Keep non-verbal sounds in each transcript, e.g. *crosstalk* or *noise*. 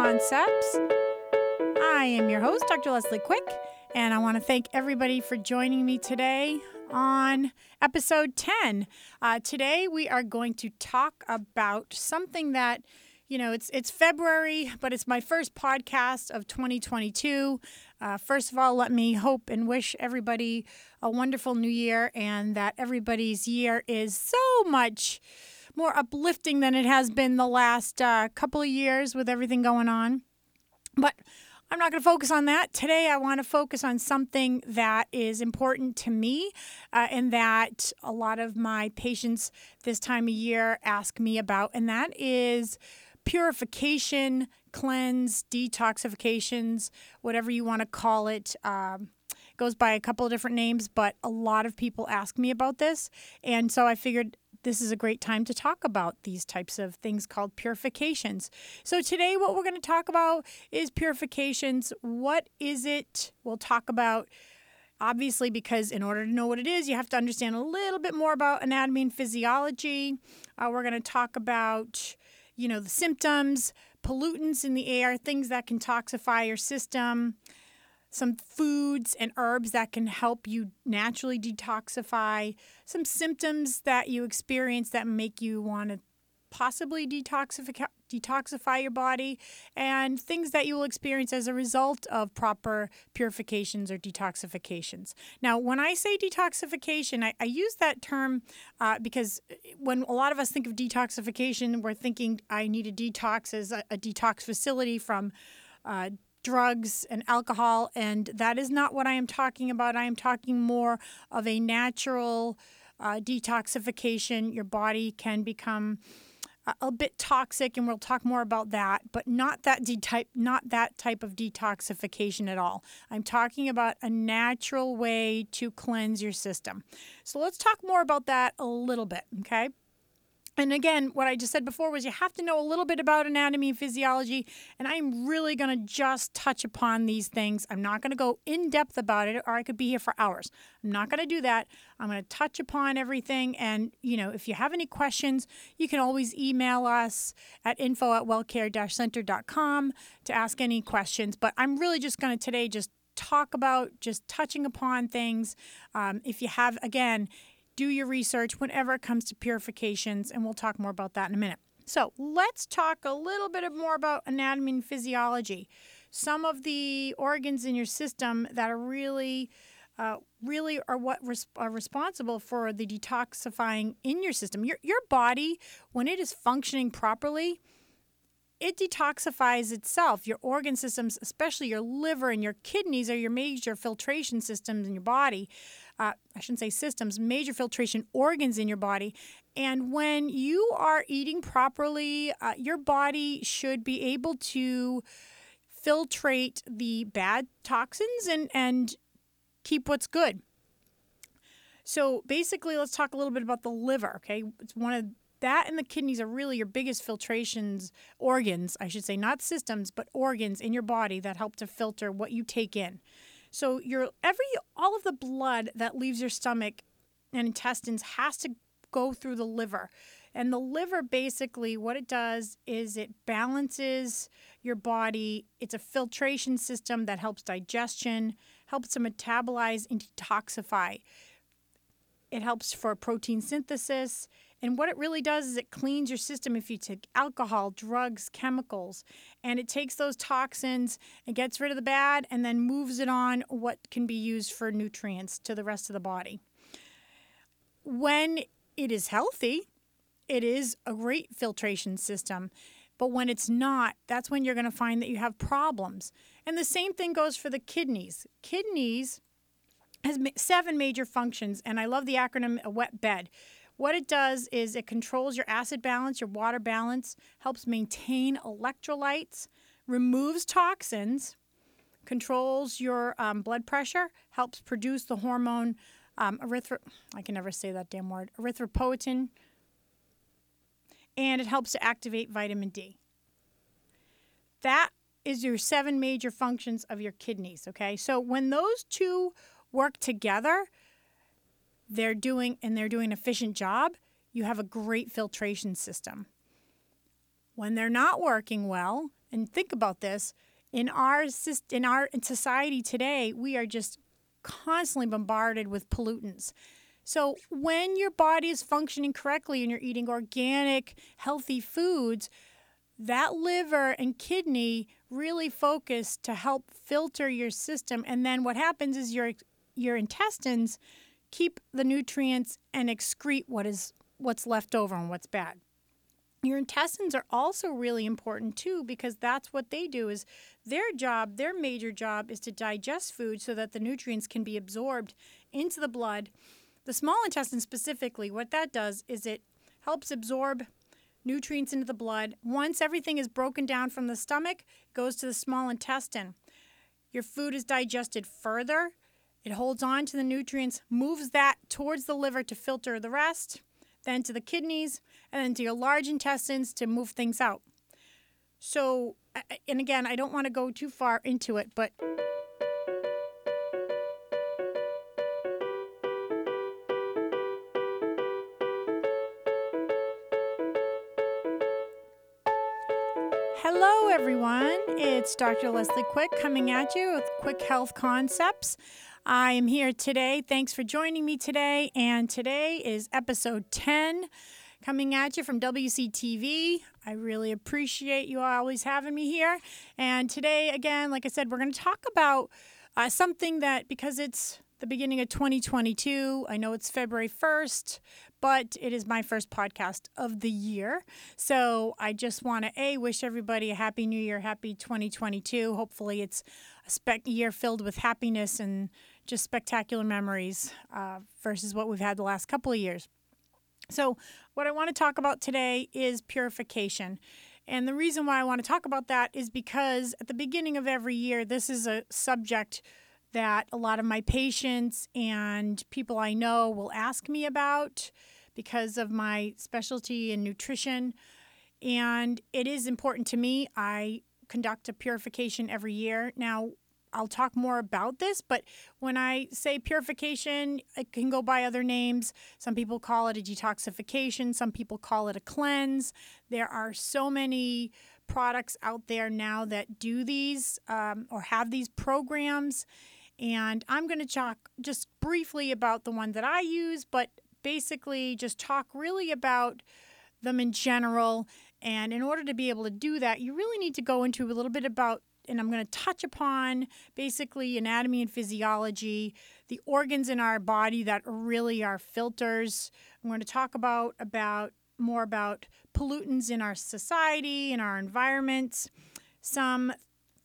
Concepts. I am your host, Dr. Leslie Quick, and I want to thank everybody for joining me today on episode 10. Uh, today, we are going to talk about something that you know, it's it's February, but it's my first podcast of 2022. Uh, first of all, let me hope and wish everybody a wonderful new year and that everybody's year is so much more uplifting than it has been the last uh, couple of years with everything going on. But I'm not going to focus on that. Today, I want to focus on something that is important to me uh, and that a lot of my patients this time of year ask me about, and that is purification, cleanse, detoxifications, whatever you want to call it. Um, goes by a couple of different names, but a lot of people ask me about this. And so I figured this is a great time to talk about these types of things called purifications. So, today, what we're going to talk about is purifications. What is it? We'll talk about obviously because in order to know what it is you have to understand a little bit more about anatomy and physiology uh, we're going to talk about you know, the symptoms, pollutants in the air, things that can toxify your system, some foods and herbs that can help you naturally detoxify, some symptoms that you experience that make you want to possibly detoxify detoxify your body and things that you will experience as a result of proper purifications or detoxifications. Now, when I say detoxification, I, I use that term uh, because when a lot of us think of detoxification, we're thinking I need a detox as a, a detox facility from. Uh, drugs and alcohol, and that is not what I am talking about. I am talking more of a natural uh, detoxification. Your body can become a bit toxic, and we'll talk more about that, but not that de- type, not that type of detoxification at all. I'm talking about a natural way to cleanse your system. So let's talk more about that a little bit, okay? And again, what I just said before was you have to know a little bit about anatomy and physiology, and I'm really going to just touch upon these things. I'm not going to go in depth about it, or I could be here for hours. I'm not going to do that. I'm going to touch upon everything. And, you know, if you have any questions, you can always email us at info at wellcare center.com to ask any questions. But I'm really just going to today just talk about just touching upon things. Um, if you have, again, do your research whenever it comes to purifications, and we'll talk more about that in a minute. So, let's talk a little bit more about anatomy and physiology. Some of the organs in your system that are really uh, really are what res- are responsible for the detoxifying in your system. Your, your body, when it is functioning properly, it detoxifies itself. Your organ systems, especially your liver and your kidneys, are your major filtration systems in your body uh, I shouldn't say systems, major filtration organs in your body. And when you are eating properly, uh, your body should be able to filtrate the bad toxins and, and keep what's good. So basically, let's talk a little bit about the liver. Okay, it's one of that and the kidneys are really your biggest filtrations organs, I should say, not systems, but organs in your body that help to filter what you take in. So your every all of the blood that leaves your stomach and intestines has to go through the liver. And the liver basically what it does is it balances your body. It's a filtration system that helps digestion, helps to metabolize and detoxify. It helps for protein synthesis. And what it really does is it cleans your system if you take alcohol, drugs, chemicals, and it takes those toxins and gets rid of the bad and then moves it on what can be used for nutrients to the rest of the body. When it is healthy, it is a great filtration system. But when it's not, that's when you're going to find that you have problems. And the same thing goes for the kidneys. Kidneys has seven major functions, and I love the acronym a wet bed. What it does is it controls your acid balance, your water balance, helps maintain electrolytes, removes toxins, controls your um, blood pressure, helps produce the hormone um, erythro. I can never say that damn word. Erythropoietin, and it helps to activate vitamin D. That is your seven major functions of your kidneys. Okay, so when those two work together, they're doing and they're doing an efficient job, you have a great filtration system. When they're not working well, and think about this in our in our society today, we are just constantly bombarded with pollutants. So when your body is functioning correctly and you're eating organic, healthy foods, that liver and kidney really focus to help filter your system and then what happens is your your intestines keep the nutrients and excrete what is what's left over and what's bad. Your intestines are also really important too because that's what they do is their job, their major job is to digest food so that the nutrients can be absorbed into the blood. The small intestine specifically, what that does is it helps absorb nutrients into the blood. Once everything is broken down from the stomach, goes to the small intestine. Your food is digested further. It holds on to the nutrients, moves that towards the liver to filter the rest, then to the kidneys, and then to your large intestines to move things out. So, and again, I don't want to go too far into it, but Hello, everyone. It's Dr. Leslie Quick coming at you with Quick Health Concepts. I am here today. Thanks for joining me today. And today is episode 10 coming at you from WCTV. I really appreciate you always having me here. And today, again, like I said, we're going to talk about uh, something that, because it's the beginning of 2022, I know it's February 1st, but it is my first podcast of the year. So I just want to A, wish everybody a happy new year, happy 2022. Hopefully, it's a spec- year filled with happiness and just spectacular memories uh, versus what we've had the last couple of years. So, what I want to talk about today is purification. And the reason why I want to talk about that is because at the beginning of every year, this is a subject that a lot of my patients and people I know will ask me about because of my specialty in nutrition. And it is important to me. I conduct a purification every year. Now, I'll talk more about this, but when I say purification, it can go by other names. Some people call it a detoxification, some people call it a cleanse. There are so many products out there now that do these um, or have these programs. And I'm going to talk just briefly about the one that I use, but basically just talk really about them in general. And in order to be able to do that, you really need to go into a little bit about and I'm going to touch upon basically anatomy and physiology, the organs in our body that really are filters. I'm going to talk about about more about pollutants in our society, in our environments, some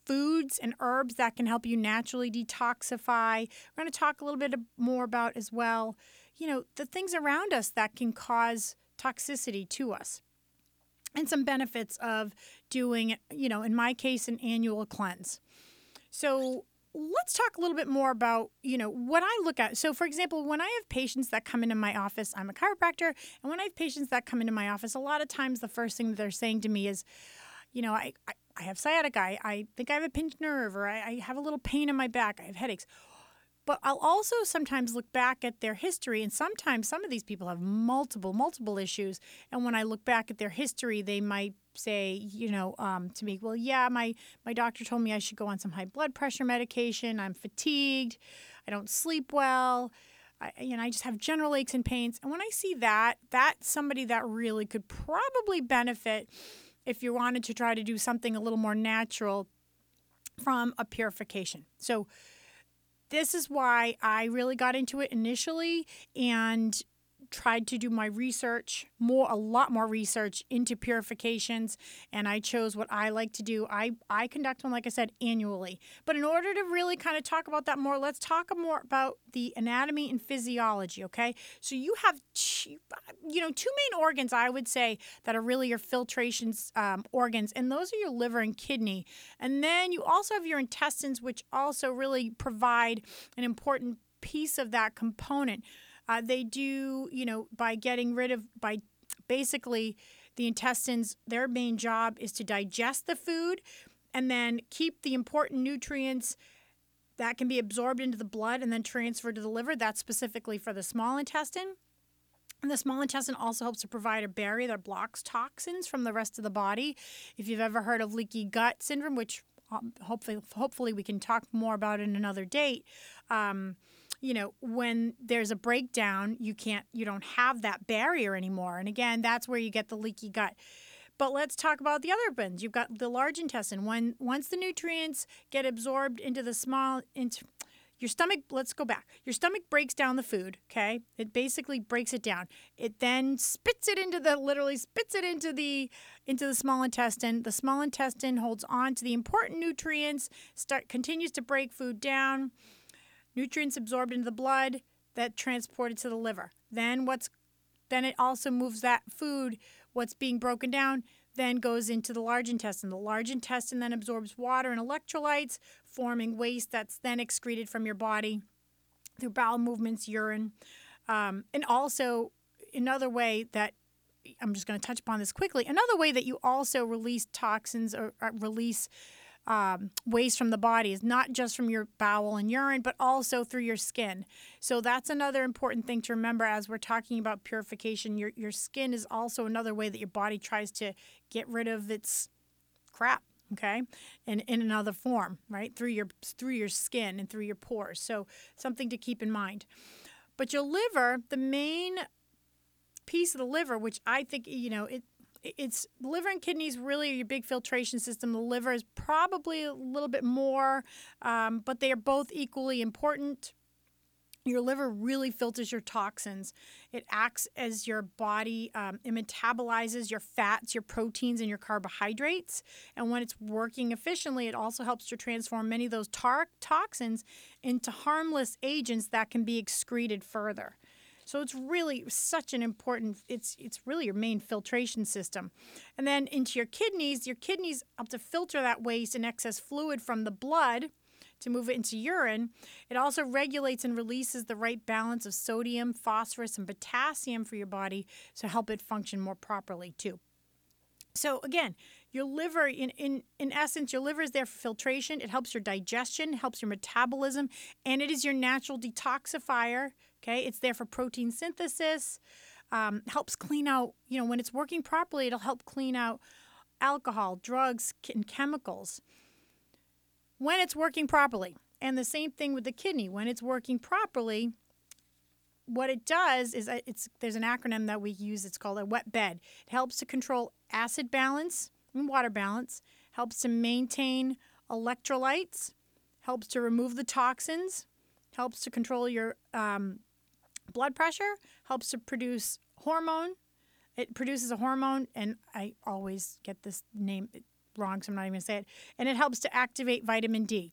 foods and herbs that can help you naturally detoxify. We're going to talk a little bit more about as well, you know, the things around us that can cause toxicity to us and some benefits of doing, you know, in my case, an annual cleanse. So let's talk a little bit more about, you know, what I look at. So, for example, when I have patients that come into my office, I'm a chiropractor, and when I have patients that come into my office, a lot of times the first thing that they're saying to me is, you know, I, I, I have sciatica, I, I think I have a pinched nerve, or I, I have a little pain in my back, I have headaches. But I'll also sometimes look back at their history, and sometimes some of these people have multiple, multiple issues. And when I look back at their history, they might say, you know, um, to me, well, yeah, my my doctor told me I should go on some high blood pressure medication. I'm fatigued. I don't sleep well. I, you know, I just have general aches and pains. And when I see that, that's somebody that really could probably benefit if you wanted to try to do something a little more natural from a purification. So this is why I really got into it initially and tried to do my research more a lot more research into purifications and I chose what I like to do. I I conduct one like I said annually. But in order to really kind of talk about that more, let's talk more about the anatomy and physiology, okay? So you have you know two main organs I would say that are really your filtration um, organs and those are your liver and kidney. And then you also have your intestines which also really provide an important piece of that component. Uh, they do, you know, by getting rid of, by basically the intestines, their main job is to digest the food and then keep the important nutrients that can be absorbed into the blood and then transferred to the liver. That's specifically for the small intestine. And the small intestine also helps to provide a barrier that blocks toxins from the rest of the body. If you've ever heard of leaky gut syndrome, which um, hopefully hopefully we can talk more about in another date. Um, you know, when there's a breakdown, you can't you don't have that barrier anymore. And again, that's where you get the leaky gut. But let's talk about the other bins. You've got the large intestine. When once the nutrients get absorbed into the small into your stomach, let's go back. Your stomach breaks down the food, okay? It basically breaks it down. It then spits it into the literally spits it into the into the small intestine. The small intestine holds on to the important nutrients, start continues to break food down. Nutrients absorbed into the blood that transported to the liver. Then what's then it also moves that food what's being broken down then goes into the large intestine. The large intestine then absorbs water and electrolytes, forming waste that's then excreted from your body through bowel movements, urine. Um, and also, another way that I'm just going to touch upon this quickly another way that you also release toxins or, or release um, waste from the body is not just from your bowel and urine, but also through your skin. So that's another important thing to remember as we're talking about purification. Your your skin is also another way that your body tries to get rid of its crap okay and in another form right through your through your skin and through your pores so something to keep in mind but your liver the main piece of the liver which i think you know it it's liver and kidneys really are your big filtration system. The liver is probably a little bit more, um, but they are both equally important. Your liver really filters your toxins. It acts as your body, um, it metabolizes your fats, your proteins, and your carbohydrates. And when it's working efficiently, it also helps to transform many of those tar- toxins into harmless agents that can be excreted further. So it's really such an important it's it's really your main filtration system. And then into your kidneys, your kidneys help to filter that waste and excess fluid from the blood to move it into urine. It also regulates and releases the right balance of sodium, phosphorus, and potassium for your body to help it function more properly too. So again, your liver in, in in essence your liver is there for filtration it helps your digestion helps your metabolism and it is your natural detoxifier Okay, it's there for protein synthesis, um, helps clean out, you know, when it's working properly, it'll help clean out alcohol, drugs, and chemicals when it's working properly. And the same thing with the kidney. When it's working properly, what it does is uh, it's there's an acronym that we use. It's called a wet bed. It helps to control acid balance and water balance, helps to maintain electrolytes, helps to remove the toxins, helps to control your um, blood pressure, helps to produce hormone. It produces a hormone, and I always get this name wrong, so I'm not even going to say it. And it helps to activate vitamin D.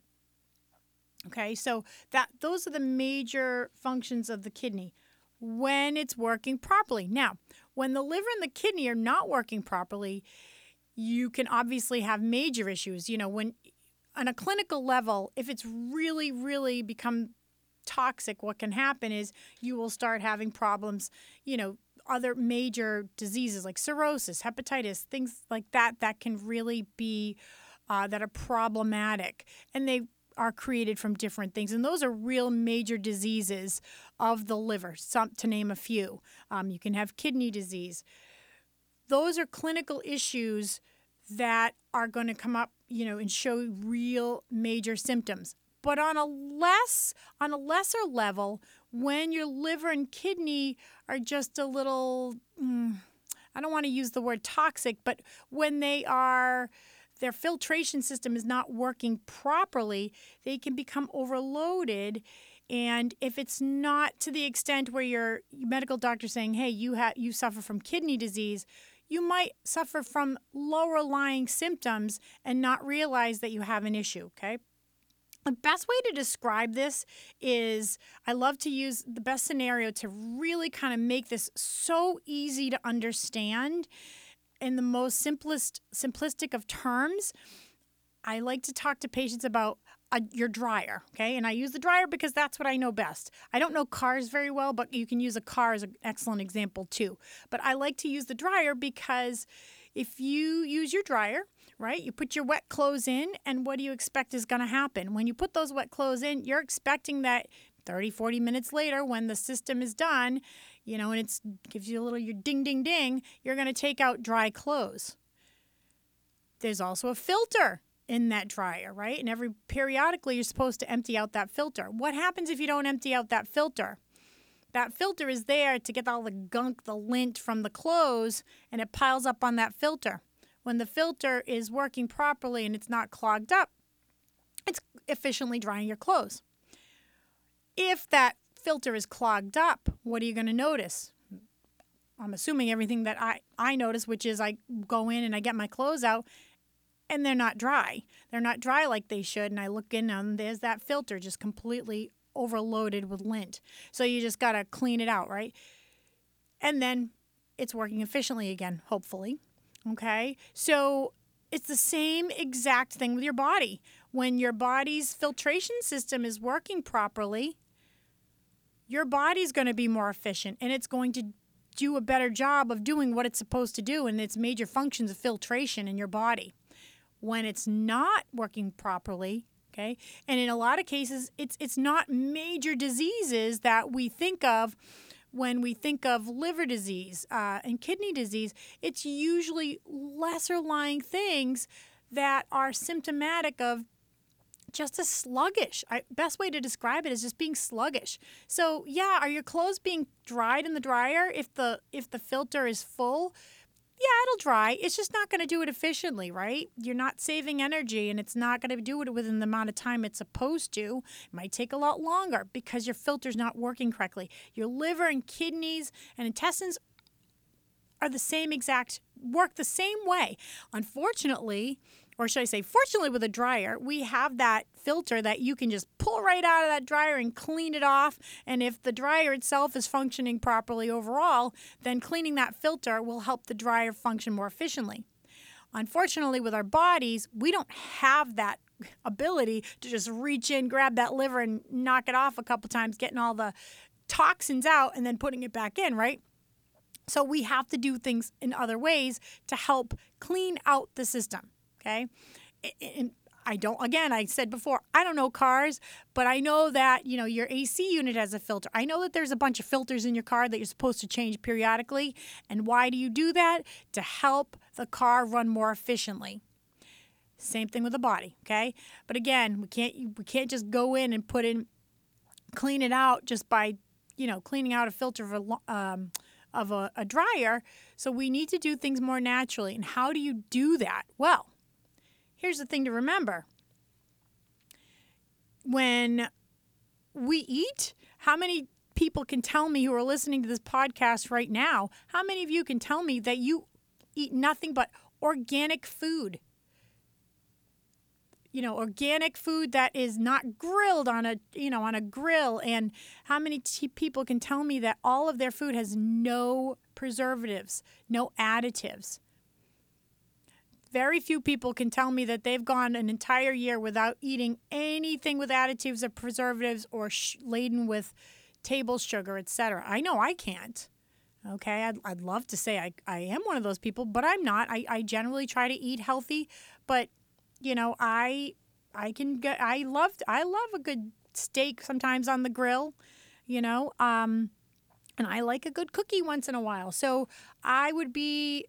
Okay, so that those are the major functions of the kidney when it's working properly. Now, when the liver and the kidney are not working properly, you can obviously have major issues. You know, when on a clinical level, if it's really, really become toxic, what can happen is you will start having problems, you know, other major diseases like cirrhosis, hepatitis, things like that, that can really be, uh, that are problematic. And they are created from different things. And those are real major diseases of the liver, some, to name a few. Um, you can have kidney disease. Those are clinical issues that are going to come up, you know, and show real major symptoms. But on a less on a lesser level, when your liver and kidney are just a little mm, I don't want to use the word toxic, but when they are their filtration system is not working properly, they can become overloaded. And if it's not to the extent where your medical doctor saying, "Hey, you have you suffer from kidney disease," you might suffer from lower lying symptoms and not realize that you have an issue. Okay. The best way to describe this is I love to use the best scenario to really kind of make this so easy to understand in the most simplest simplistic of terms. I like to talk to patients about a, your dryer, okay? And I use the dryer because that's what I know best. I don't know cars very well, but you can use a car as an excellent example too. But I like to use the dryer because if you use your dryer, right? You put your wet clothes in, and what do you expect is going to happen? When you put those wet clothes in, you're expecting that 30, 40 minutes later, when the system is done, you know, and it gives you a little your ding, ding, ding, you're going to take out dry clothes. There's also a filter in that dryer, right? And every periodically you're supposed to empty out that filter. What happens if you don't empty out that filter? That filter is there to get all the gunk, the lint from the clothes, and it piles up on that filter. When the filter is working properly and it's not clogged up, it's efficiently drying your clothes. If that filter is clogged up, what are you going to notice? I'm assuming everything that I, I notice, which is I go in and I get my clothes out and they're not dry. They're not dry like they should. And I look in and there's that filter just completely overloaded with lint. So you just got to clean it out, right? And then it's working efficiently again, hopefully. Okay. So it's the same exact thing with your body. When your body's filtration system is working properly, your body's going to be more efficient and it's going to do a better job of doing what it's supposed to do and its major functions of filtration in your body. When it's not working properly, okay? And in a lot of cases it's it's not major diseases that we think of when we think of liver disease uh, and kidney disease, it's usually lesser lying things that are symptomatic of just a sluggish. I, best way to describe it is just being sluggish. So yeah, are your clothes being dried in the dryer if the if the filter is full? Yeah, it'll dry. It's just not going to do it efficiently, right? You're not saving energy and it's not going to do it within the amount of time it's supposed to. It might take a lot longer because your filter's not working correctly. Your liver and kidneys and intestines are the same exact work the same way. Unfortunately, or should I say, fortunately, with a dryer, we have that filter that you can just pull right out of that dryer and clean it off. And if the dryer itself is functioning properly overall, then cleaning that filter will help the dryer function more efficiently. Unfortunately, with our bodies, we don't have that ability to just reach in, grab that liver, and knock it off a couple times, getting all the toxins out and then putting it back in, right? So we have to do things in other ways to help clean out the system. Okay. And I don't, again, I said before, I don't know cars, but I know that, you know, your AC unit has a filter. I know that there's a bunch of filters in your car that you're supposed to change periodically. And why do you do that? To help the car run more efficiently. Same thing with the body, okay? But again, we can't we can't just go in and put in clean it out just by, you know, cleaning out a filter of a um, of a, a dryer. So we need to do things more naturally. And how do you do that? Well, here's the thing to remember when we eat, how many people can tell me who are listening to this podcast right now, how many of you can tell me that you eat nothing but organic food? You know, organic food that is not grilled on a, you know, on a grill and how many t- people can tell me that all of their food has no preservatives, no additives? Very few people can tell me that they've gone an entire year without eating anything with additives or preservatives or sh- laden with table sugar, etc. I know I can't. Okay, I'd, I'd love to say I, I am one of those people, but I'm not. I, I generally try to eat healthy, but you know, I I can get I love I love a good steak sometimes on the grill, you know. Um and I like a good cookie once in a while. So I would be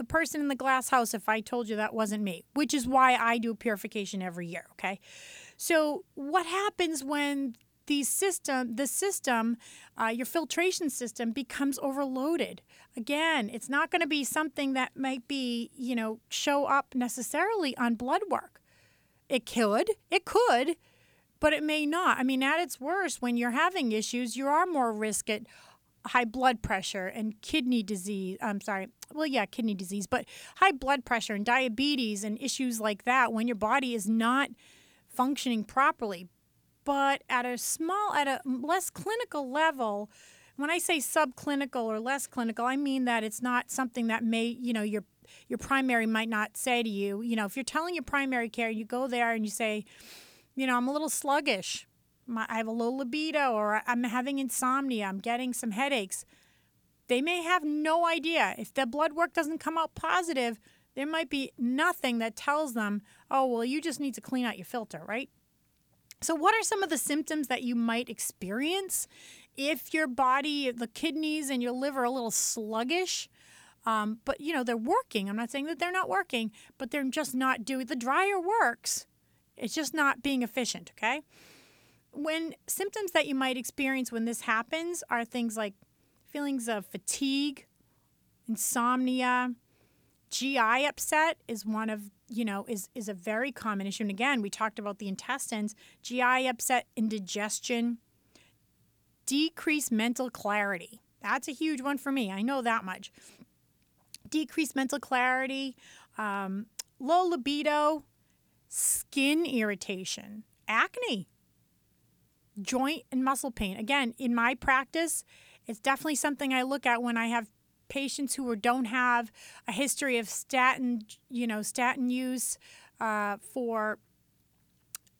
the person in the glass house if I told you that wasn't me, which is why I do purification every year, okay? So, what happens when the system, the system, uh, your filtration system becomes overloaded? Again, it's not going to be something that might be, you know, show up necessarily on blood work. It could, it could, but it may not. I mean, at its worst, when you're having issues, you are more risk at high blood pressure and kidney disease. I'm sorry, well, yeah, kidney disease, but high blood pressure and diabetes and issues like that when your body is not functioning properly. But at a small, at a less clinical level, when I say subclinical or less clinical, I mean that it's not something that may, you know, your your primary might not say to you. You know, if you're telling your primary care, you go there and you say, you know, I'm a little sluggish. I have a low libido, or I'm having insomnia. I'm getting some headaches they may have no idea. If the blood work doesn't come out positive, there might be nothing that tells them, oh, well, you just need to clean out your filter, right? So, what are some of the symptoms that you might experience if your body, the kidneys and your liver are a little sluggish? Um, but you know they're working. I'm not saying that they're not working, but they're just not doing. The dryer works. It's just not being efficient. Okay. When symptoms that you might experience when this happens are things like feelings of fatigue, insomnia, GI upset is one of you know is is a very common issue. And again, we talked about the intestines, GI upset, indigestion, decreased mental clarity. That's a huge one for me. I know that much decreased mental clarity, um, low libido, skin irritation, acne, joint and muscle pain. Again, in my practice, it's definitely something I look at when I have patients who don't have a history of statin, you know, statin use uh, for,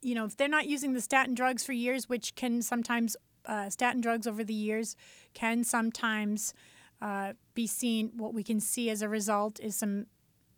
you know, if they're not using the statin drugs for years, which can sometimes, uh, statin drugs over the years can sometimes uh, be seen. What we can see as a result is some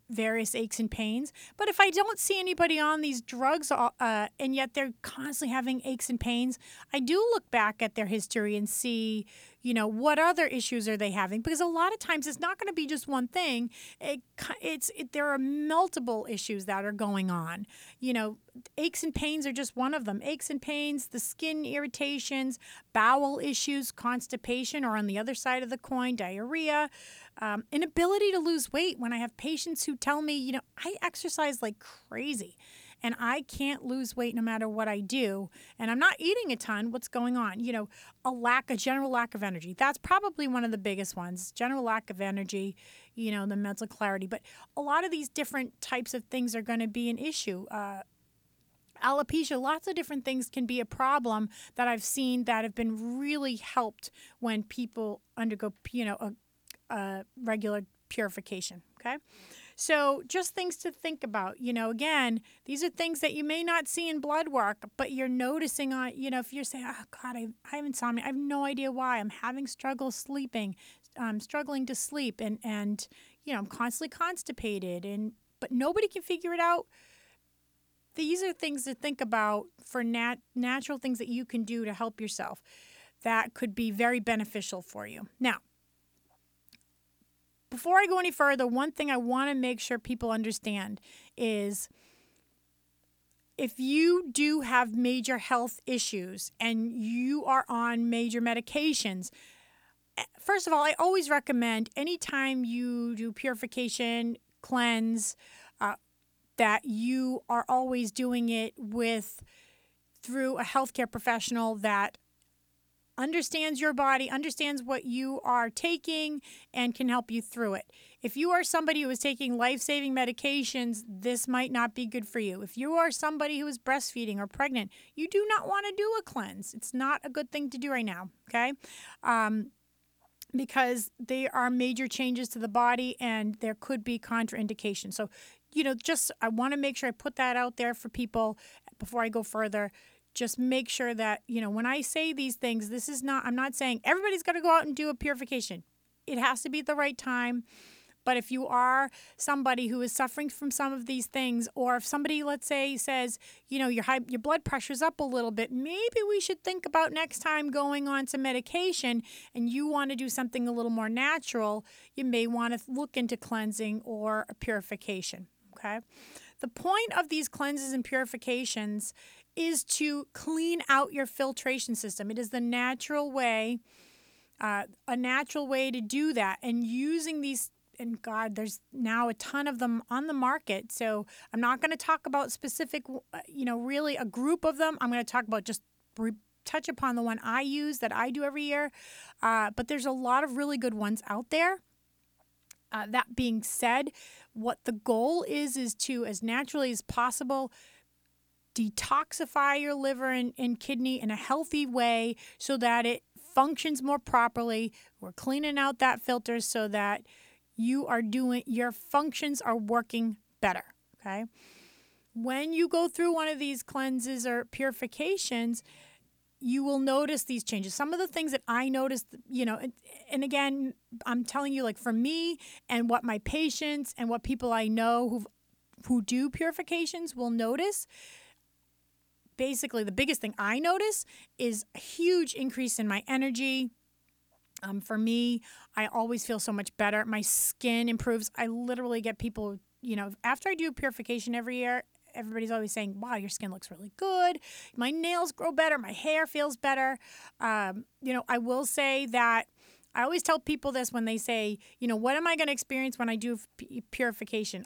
various aches and pains. But if I don't see anybody on these drugs uh, and yet they're constantly having aches and pains, I do look back at their history and see, you know, what other issues are they having? Because a lot of times it's not going to be just one thing. It, it's it, there are multiple issues that are going on. You know, aches and pains are just one of them. Aches and pains, the skin irritations, bowel issues, constipation, or on the other side of the coin, diarrhea. Um, inability to lose weight when I have patients who tell me, you know, I exercise like crazy and I can't lose weight no matter what I do, and I'm not eating a ton, what's going on? You know, a lack, a general lack of energy. That's probably one of the biggest ones. General lack of energy, you know, the mental clarity. But a lot of these different types of things are going to be an issue. Uh, alopecia, lots of different things can be a problem that I've seen that have been really helped when people undergo, you know, a, a regular purification. Okay. So, just things to think about. You know, again, these are things that you may not see in blood work, but you're noticing on, you know, if you're saying, oh, God, I, I have insomnia, I have no idea why. I'm having struggle sleeping, I'm struggling to sleep, and, and, you know, I'm constantly constipated, and, but nobody can figure it out. These are things to think about for nat- natural things that you can do to help yourself that could be very beneficial for you. Now, before I go any further, one thing I want to make sure people understand is if you do have major health issues and you are on major medications, eh, first of all, I always recommend anytime you do purification, cleanse, uh, that you are always doing it with through a healthcare professional that understands your body, understands what you are taking, and can help you through it. If you are somebody who is taking life saving medications, this might not be good for you. If you are somebody who is breastfeeding or pregnant, you do not want to do a cleanse. It's not a good thing to do right now, okay? Um, because they are major changes to the body and there could be contraindications. So, you know, just I want to make sure I put that out there for people before I go further just make sure that, you know, when I say these things, this is not, I'm not saying everybody's got to go out and do a purification. It has to be at the right time. But if you are somebody who is suffering from some of these things, or if somebody, let's say, says, you know, your high, your blood pressure's up a little bit, maybe we should think about next time going on some medication, and you want to do something a little more natural, you may want to look into cleansing or a purification. Okay. The point of these cleanses and purifications is to clean out your filtration system. It is the natural way, uh, a natural way to do that. And using these, and God, there's now a ton of them on the market. So I'm not going to talk about specific, uh, you know, really a group of them. I'm going to talk about just. Re- touch upon the one I use that I do every year. Uh, but there's a lot of really good ones out there. Uh, that being said, what the goal is is to, as naturally as possible, detoxify your liver and, and kidney in a healthy way so that it functions more properly. We're cleaning out that filter so that you are doing your functions are working better. Okay. When you go through one of these cleanses or purifications, you will notice these changes. Some of the things that I noticed, you know, and, and again, I'm telling you, like for me and what my patients and what people I know who who do purifications will notice basically the biggest thing I notice is a huge increase in my energy. Um, for me, I always feel so much better. My skin improves. I literally get people, you know, after I do purification every year, everybody's always saying, wow, your skin looks really good. My nails grow better. My hair feels better. Um, you know, I will say that I always tell people this when they say, you know, what am I going to experience when I do purification?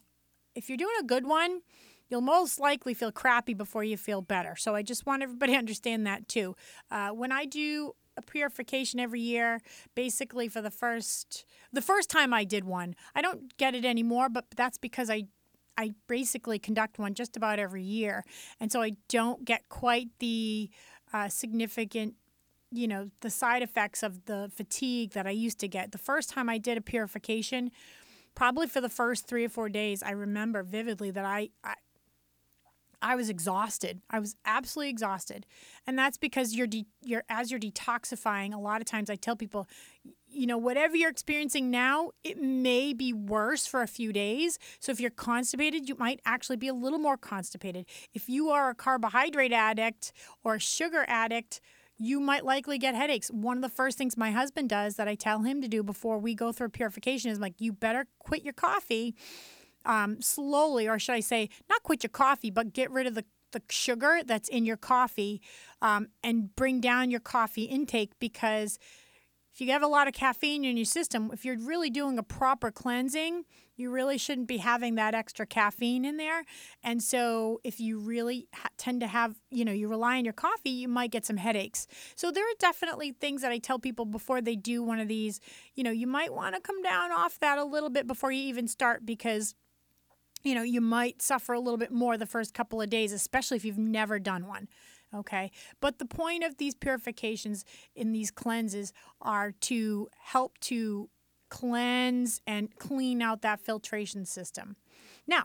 If you're doing a good one, you'll most likely feel crappy before you feel better. So I just want everybody *laughs* to understand that too. Uh, when I do a purification every year, basically for the first the first time I did one, I don't get it anymore, but that's because I I basically conduct one just about every year, and so I don't get quite the uh, significant you know the side effects of the fatigue that I used to get. The first time I did a purification, probably for the first three or four days, I remember vividly that I, I I was exhausted. I was absolutely exhausted. And that's because you're de- you're as you're detoxifying, a lot of times I tell people, you know, whatever you're experiencing now, it may be worse for a few days. So if you're constipated, you might actually be a little more constipated. If you are a carbohydrate addict or a sugar addict, you might likely get headaches. One of the first things my husband does that I tell him to do before we go through purification is like, you better quit your coffee um, slowly, or should I say, not quit your coffee, but get rid of the, the sugar that's in your coffee um, and bring down your coffee intake because if you have a lot of caffeine in your system, if you're really doing a proper cleansing, you really shouldn't be having that extra caffeine in there. And so, if you really ha- tend to have, you know, you rely on your coffee, you might get some headaches. So, there are definitely things that I tell people before they do one of these, you know, you might want to come down off that a little bit before you even start because you know, you might suffer a little bit more the first couple of days, especially if you've never done one. Okay. But the point of these purifications in these cleanses are to help to cleanse and clean out that filtration system. Now,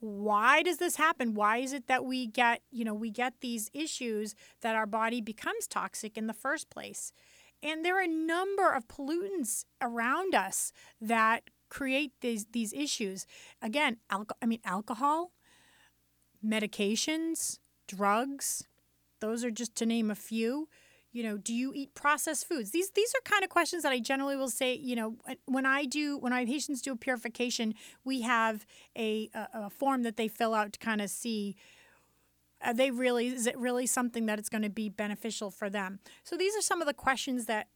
why does this happen why is it that we get you know we get these issues that our body becomes toxic in the first place and there are a number of pollutants around us that create these these issues. Again, alco- I mean alcohol, medications, drugs. Those are just to name a few. You know, do you eat processed foods? These these are kind of questions that I generally will say. You know, when I do when my patients do a purification, we have a a, a form that they fill out to kind of see. Are they really is it really something that it's going to be beneficial for them? So these are some of the questions that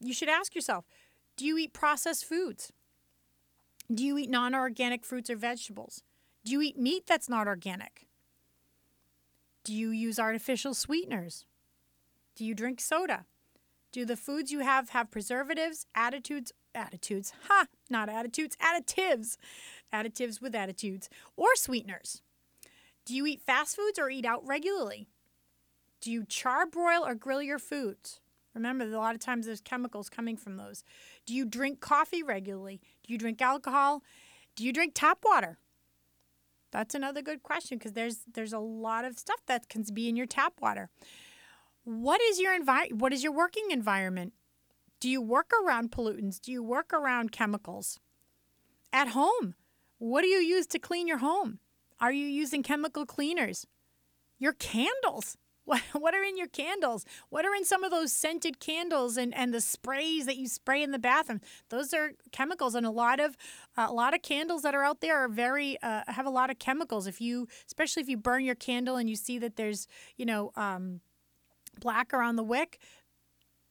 you should ask yourself. Do you eat processed foods? Do you eat non organic fruits or vegetables? Do you eat meat that's not organic? Do you use artificial sweeteners? Do you drink soda? Do the foods you have have preservatives, attitudes, attitudes, ha, not attitudes, additives, additives with attitudes, or sweeteners? Do you eat fast foods or eat out regularly? Do you charbroil or grill your foods? Remember, a lot of times there's chemicals coming from those. Do you drink coffee regularly? Do you drink alcohol? Do you drink tap water? That's another good question because there's there's a lot of stuff that can be in your tap water. What is your envi- what is your working environment? Do you work around pollutants? Do you work around chemicals? At home, what do you use to clean your home? Are you using chemical cleaners? Your candles. What, *laughs* what are in your candles? What are in some of those scented candles and, and the sprays that you spray in the bathroom? Those are chemicals, and a lot of a lot of candles that are out there are very uh, have a lot of chemicals. If you, especially if you burn your candle and you see that there's you know um, black around the wick,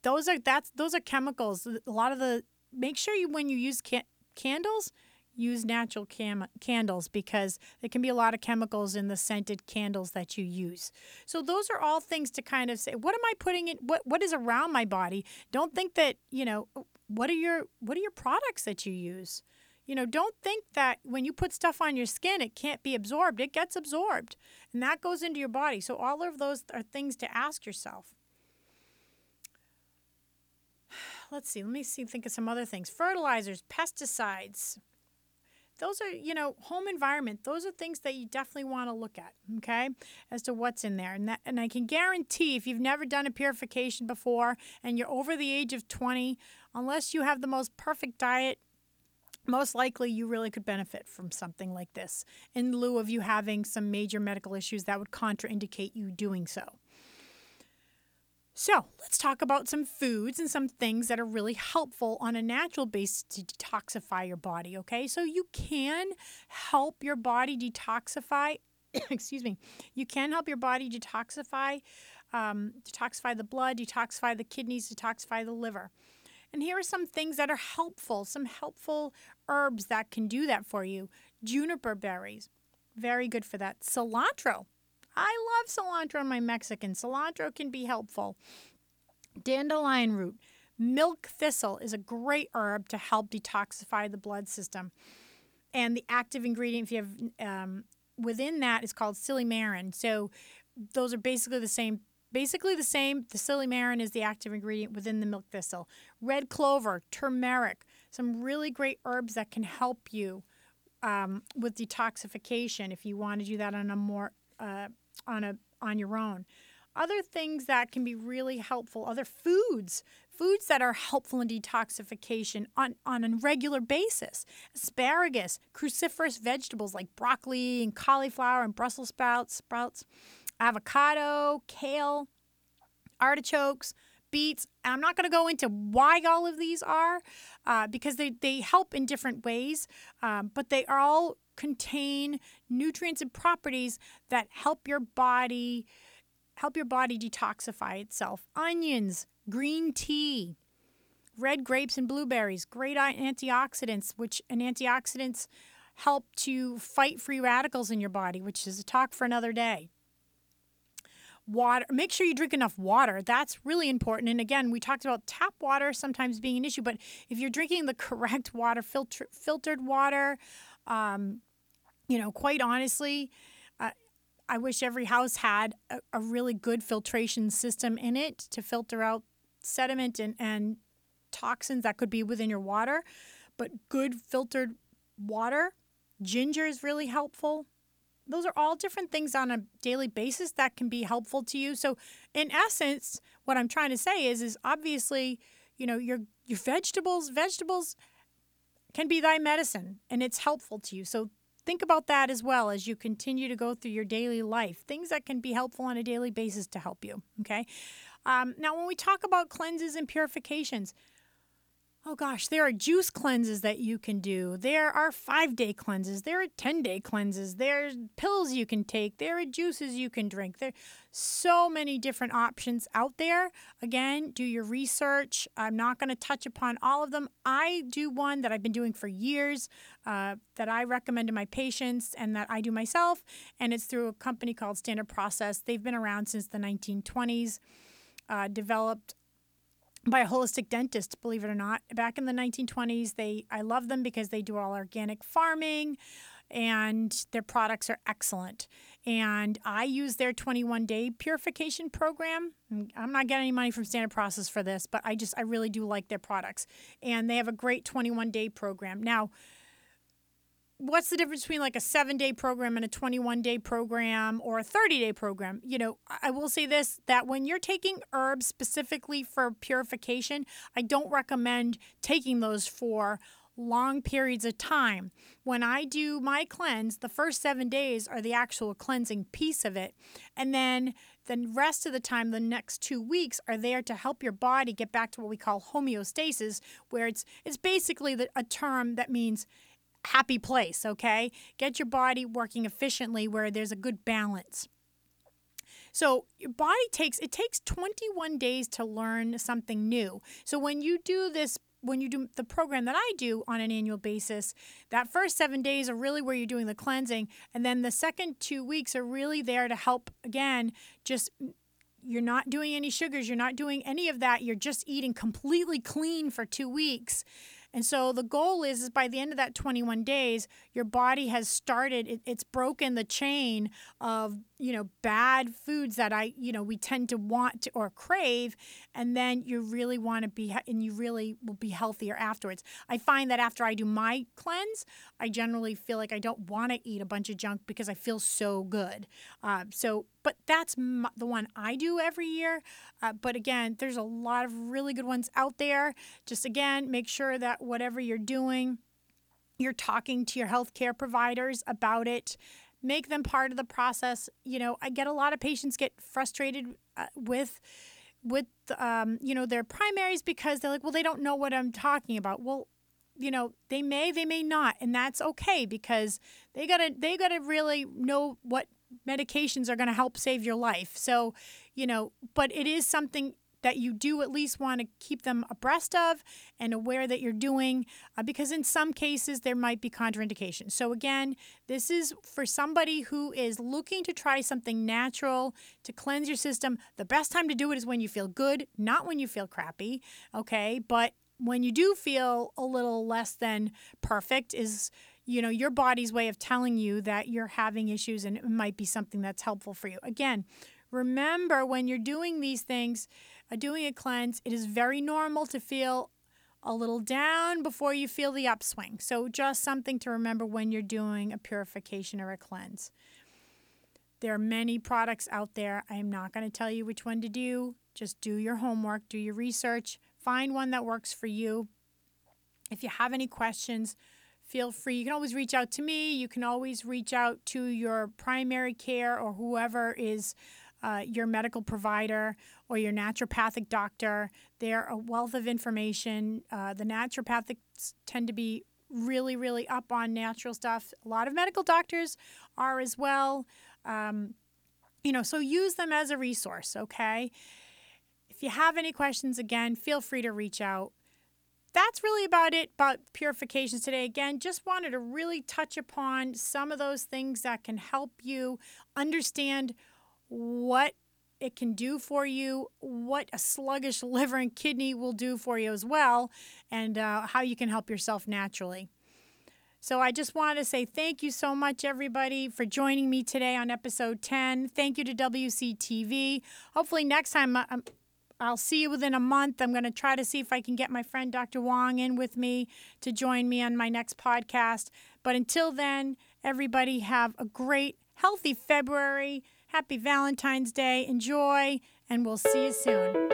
those are that's those are chemicals. A lot of the make sure you when you use can- candles use natural cam- candles because there can be a lot of chemicals in the scented candles that you use. So those are all things to kind of say, what am I putting in what what is around my body? Don't think that, you know, what are your what are your products that you use? You know, don't think that when you put stuff on your skin it can't be absorbed. It gets absorbed. And that goes into your body. So all of those are things to ask yourself *sighs* let's see let me see think of some other things fertilizers pesticides those are, you know, home environment. Those are things that you definitely want to look at, okay, as to what's in there. And that, and I can guarantee if you've never done a purification before and you're over the age of 20, unless you have the most perfect diet, most likely you really could benefit from something like this in lieu of you having some major medical issues that would contraindicate you doing so. So, let's talk about some foods and some things that are really helpful on a natural basis to detoxify your body, okay? So, you can help your body detoxify. *coughs* excuse me. You can help your body detoxify, um, detoxify the blood, detoxify the kidneys, detoxify the liver. And here are some things that are helpful, some helpful herbs that can do that for you. Juniper berries, very good for that. Cilantro, I love cilantro in my Mexican. Cilantro can be helpful. Dandelion root, milk thistle is a great herb to help detoxify the blood system. And the active ingredient, if you have um, within that, is called silymarin. So those are basically the same. Basically the same. The silymarin is the active ingredient within the milk thistle. Red clover, turmeric, some really great herbs that can help you um, with detoxification if you want to do that on a more uh, on a on your own. Other things that can be really helpful, other foods, foods that are helpful in detoxification on, on a regular basis. Asparagus, cruciferous vegetables like broccoli and cauliflower and Brussels sprouts, sprouts, avocado, kale, artichokes, beets. I'm not going to go into why all of these are uh, because they, they help in different ways, um, but they are all contain nutrients and properties that help your body help your body detoxify itself. Onions, green tea, red grapes and blueberries, great antioxidants, which and antioxidants help to fight free radicals in your body, which is a talk for another day. Water, make sure you drink enough water. That's really important. And again, we talked about tap water sometimes being an issue, but if you're drinking the *laughs* correct water, filter, filtered water, um, you know, quite honestly, I wish every house had a, a, really good filtration system in it to filter out sediment and, and toxins that could be within your water. But good filtered water, ginger is really helpful. Those are all different things on a daily basis that can be helpful to you. So, in essence, what I'm trying to say is, is obviously, you know, your your vegetables, vegetables can be thy medicine, and it's helpful to you. So Think about that as well as you continue to go through your daily life, things that can be helpful on a daily basis to help you. Okay. Um, now, when we talk about cleanses and purifications, Oh gosh, there are juice cleanses that you can do. There are five day cleanses. There are 10 day cleanses. There's pills you can take. There are juices you can drink. There are so many different options out there. Again, do your research. I'm not going to touch upon all of them. I do one that I've been doing for years uh, that I recommend to my patients and that I do myself, and it's through a company called Standard Process. They've been around since the 1920s. Uh, developed by a holistic dentist, believe it or not. Back in the 1920s, they I love them because they do all organic farming and their products are excellent. And I use their 21 day purification program. I'm not getting any money from Standard Process for this, but I just I really do like their products. And they have a great 21 day program. Now, what's the difference between like a seven day program and a 21 day program or a 30 day program? You know, I will say this that when you're taking herbs specifically for purification, I don't recommend taking those for long periods of time. When I do my cleanse, the first seven days are the actual cleansing piece of it. And then the rest of the time, the next two weeks, are there to help your body get back to what we call homeostasis, where it's it's basically the, a term that means happy place, okay? Get your body working efficiently where there's a good balance. So your body takes it takes 21 days to learn something new. So when you do this when you do the program that I do on an annual basis, that first 7 days are really where you're doing the cleansing and then the second 2 weeks are really there to help again just you're not doing any sugars, you're not doing any of that. You're just eating completely clean for 2 weeks and so the goal is, is by the end of that 21 days, your body has started, it, it's broken the chain of, you know, bad foods that I, you know, we tend to want or crave. And then you really want to be, and you really will be healthier afterwards. I find that after I do my cleanse, I generally feel like I don't want to eat a bunch of junk because I feel so good. Uh, so but that's the one I do every year. Uh, but again, there's a lot of really good ones out there. Just again, make sure that whatever you're doing, you're talking to your healthcare providers about it make them part of the process. You know i get a lot of patients get frustrated uh, with with um, you know their primaries because they're like well they don't know what i'm talking about. Well you know they may they may not and that's okay because they gotta they gotta really know what medications are going to help save your life. So you know but it is something that you do at least want to keep them abreast of and aware that you're doing uh, because in some cases there might be contraindications. So again, this is for somebody who is looking to try something natural to cleanse your system. The best time to do it is when you feel good, not when you feel crappy, okay? But when you do feel a little less than perfect is you know your body's way of telling you that you're having issues and it might be something that's helpful for you. Again, remember when you're doing these things, uh, doing a cleanse, it is very normal to feel a little down before you feel the upswing. So, just something to remember when you're doing a purification or a cleanse. There are many products out there. I am not going to tell you which one to do. Just do your homework, do your research, find one that works for you. If you have any questions, feel free. You can always reach out to me. You can always reach out to your primary care or whoever is uh, your medical provider or your naturopathic doctor. They're a wealth of information. Uh, the naturopathics tend to be really, really up on natural stuff. A lot of medical doctors are as well. Um, you know, so use them as a resource, okay? If you have any questions, again, feel free to reach out. That's really about it about purifications today. Again, just wanted to really touch upon some of those things that can help you understand what it can do for you, what a sluggish *laughs* liver and kidney will do for you as well, and uh, how you can help yourself naturally. So I just want to say thank you so much, everybody, for joining me today on episode 10. Thank you to WCTV. Hopefully, next time uh, um, I'll see you within a month. I'm going to try to see if I can get my friend Dr. Wong in with me to join me on my next podcast. But until then, everybody have a great, healthy February. Happy Valentine's Day. Enjoy, and we'll see you soon.